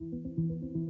Música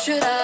should I?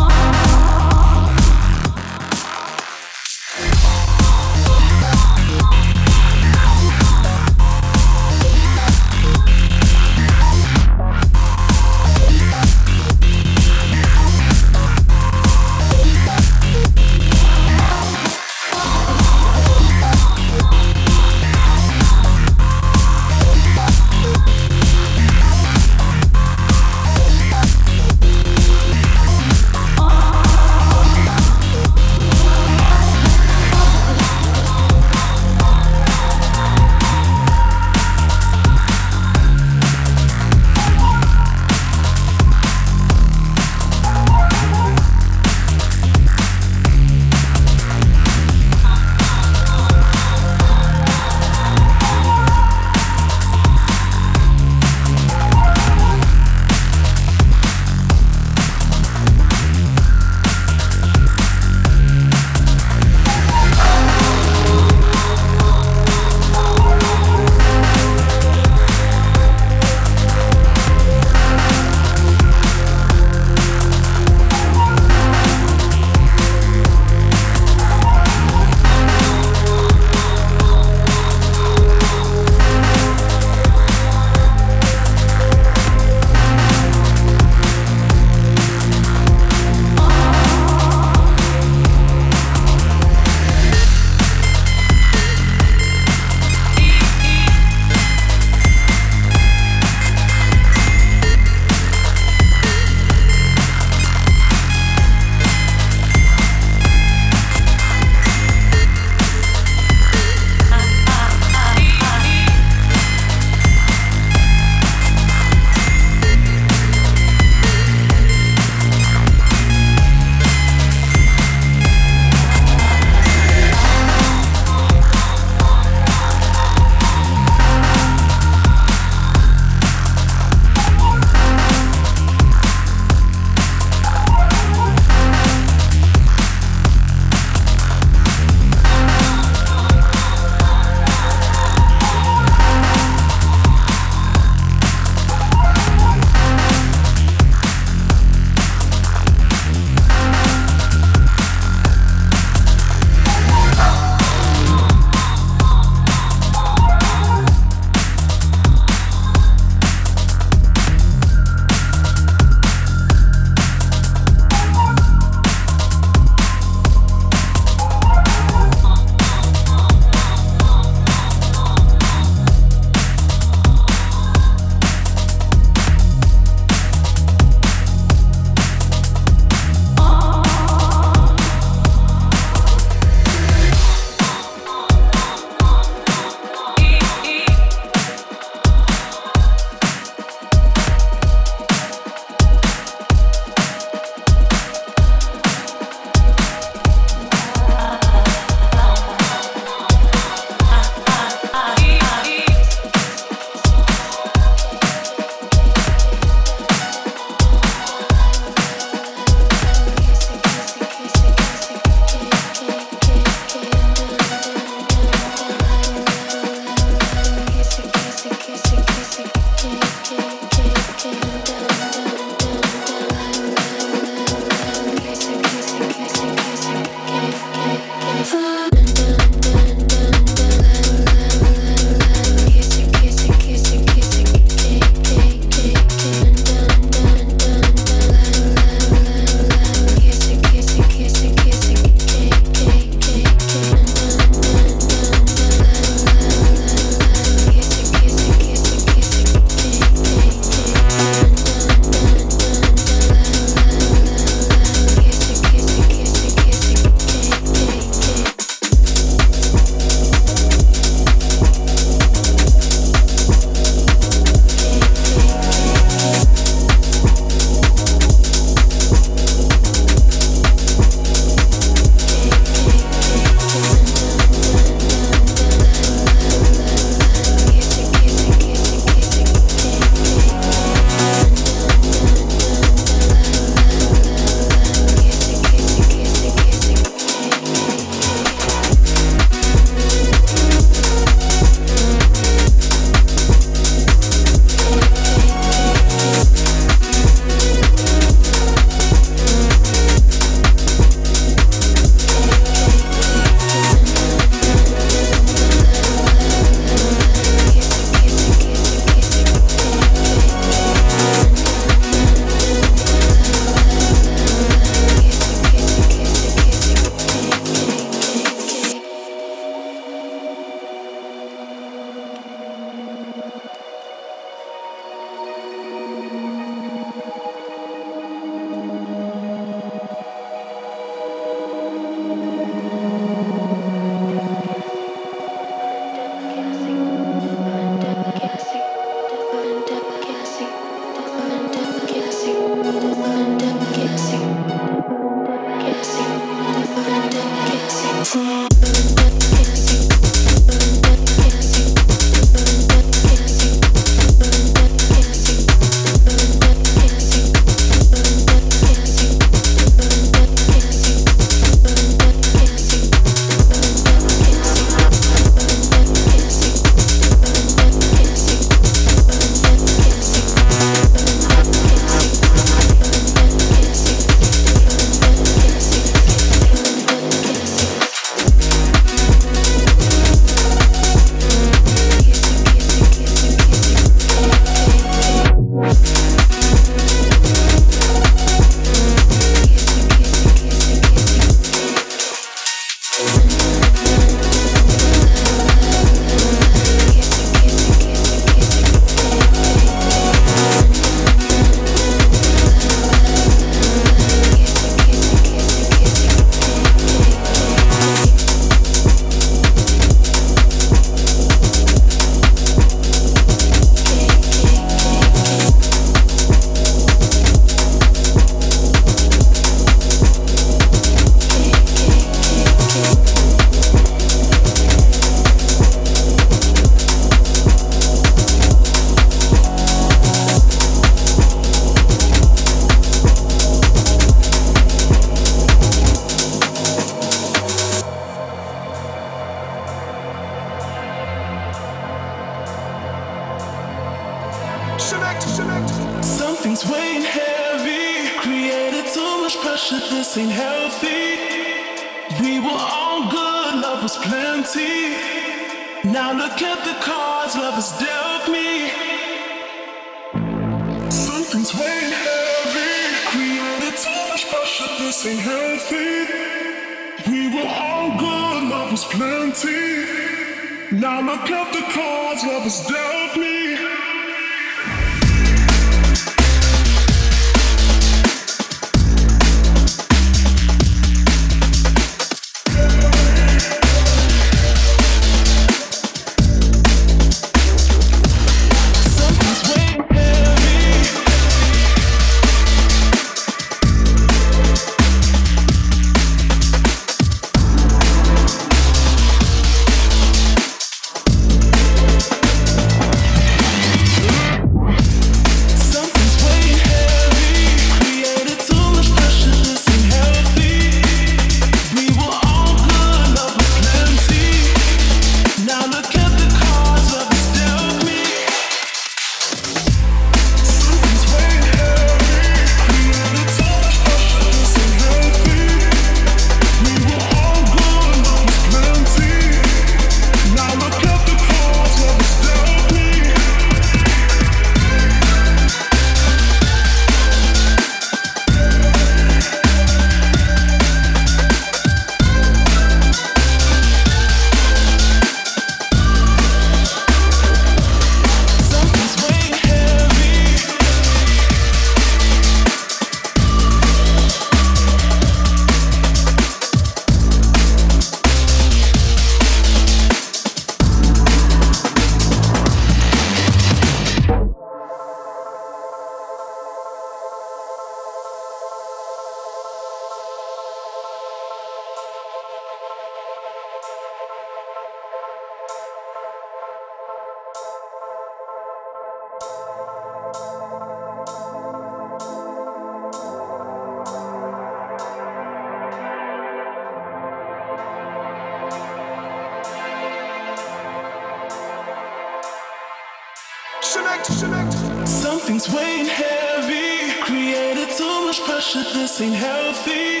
Something's weighing heavy. Created too much pressure, this ain't healthy.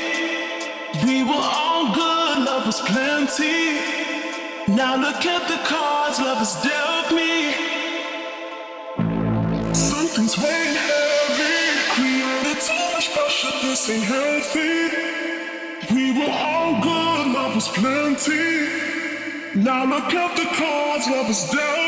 We were all good, love was plenty. Now look at the cards love has dealt me. Something's weighing heavy. Created too much pressure, this ain't healthy. We were all good, love was plenty. Now look at the cards love has dealt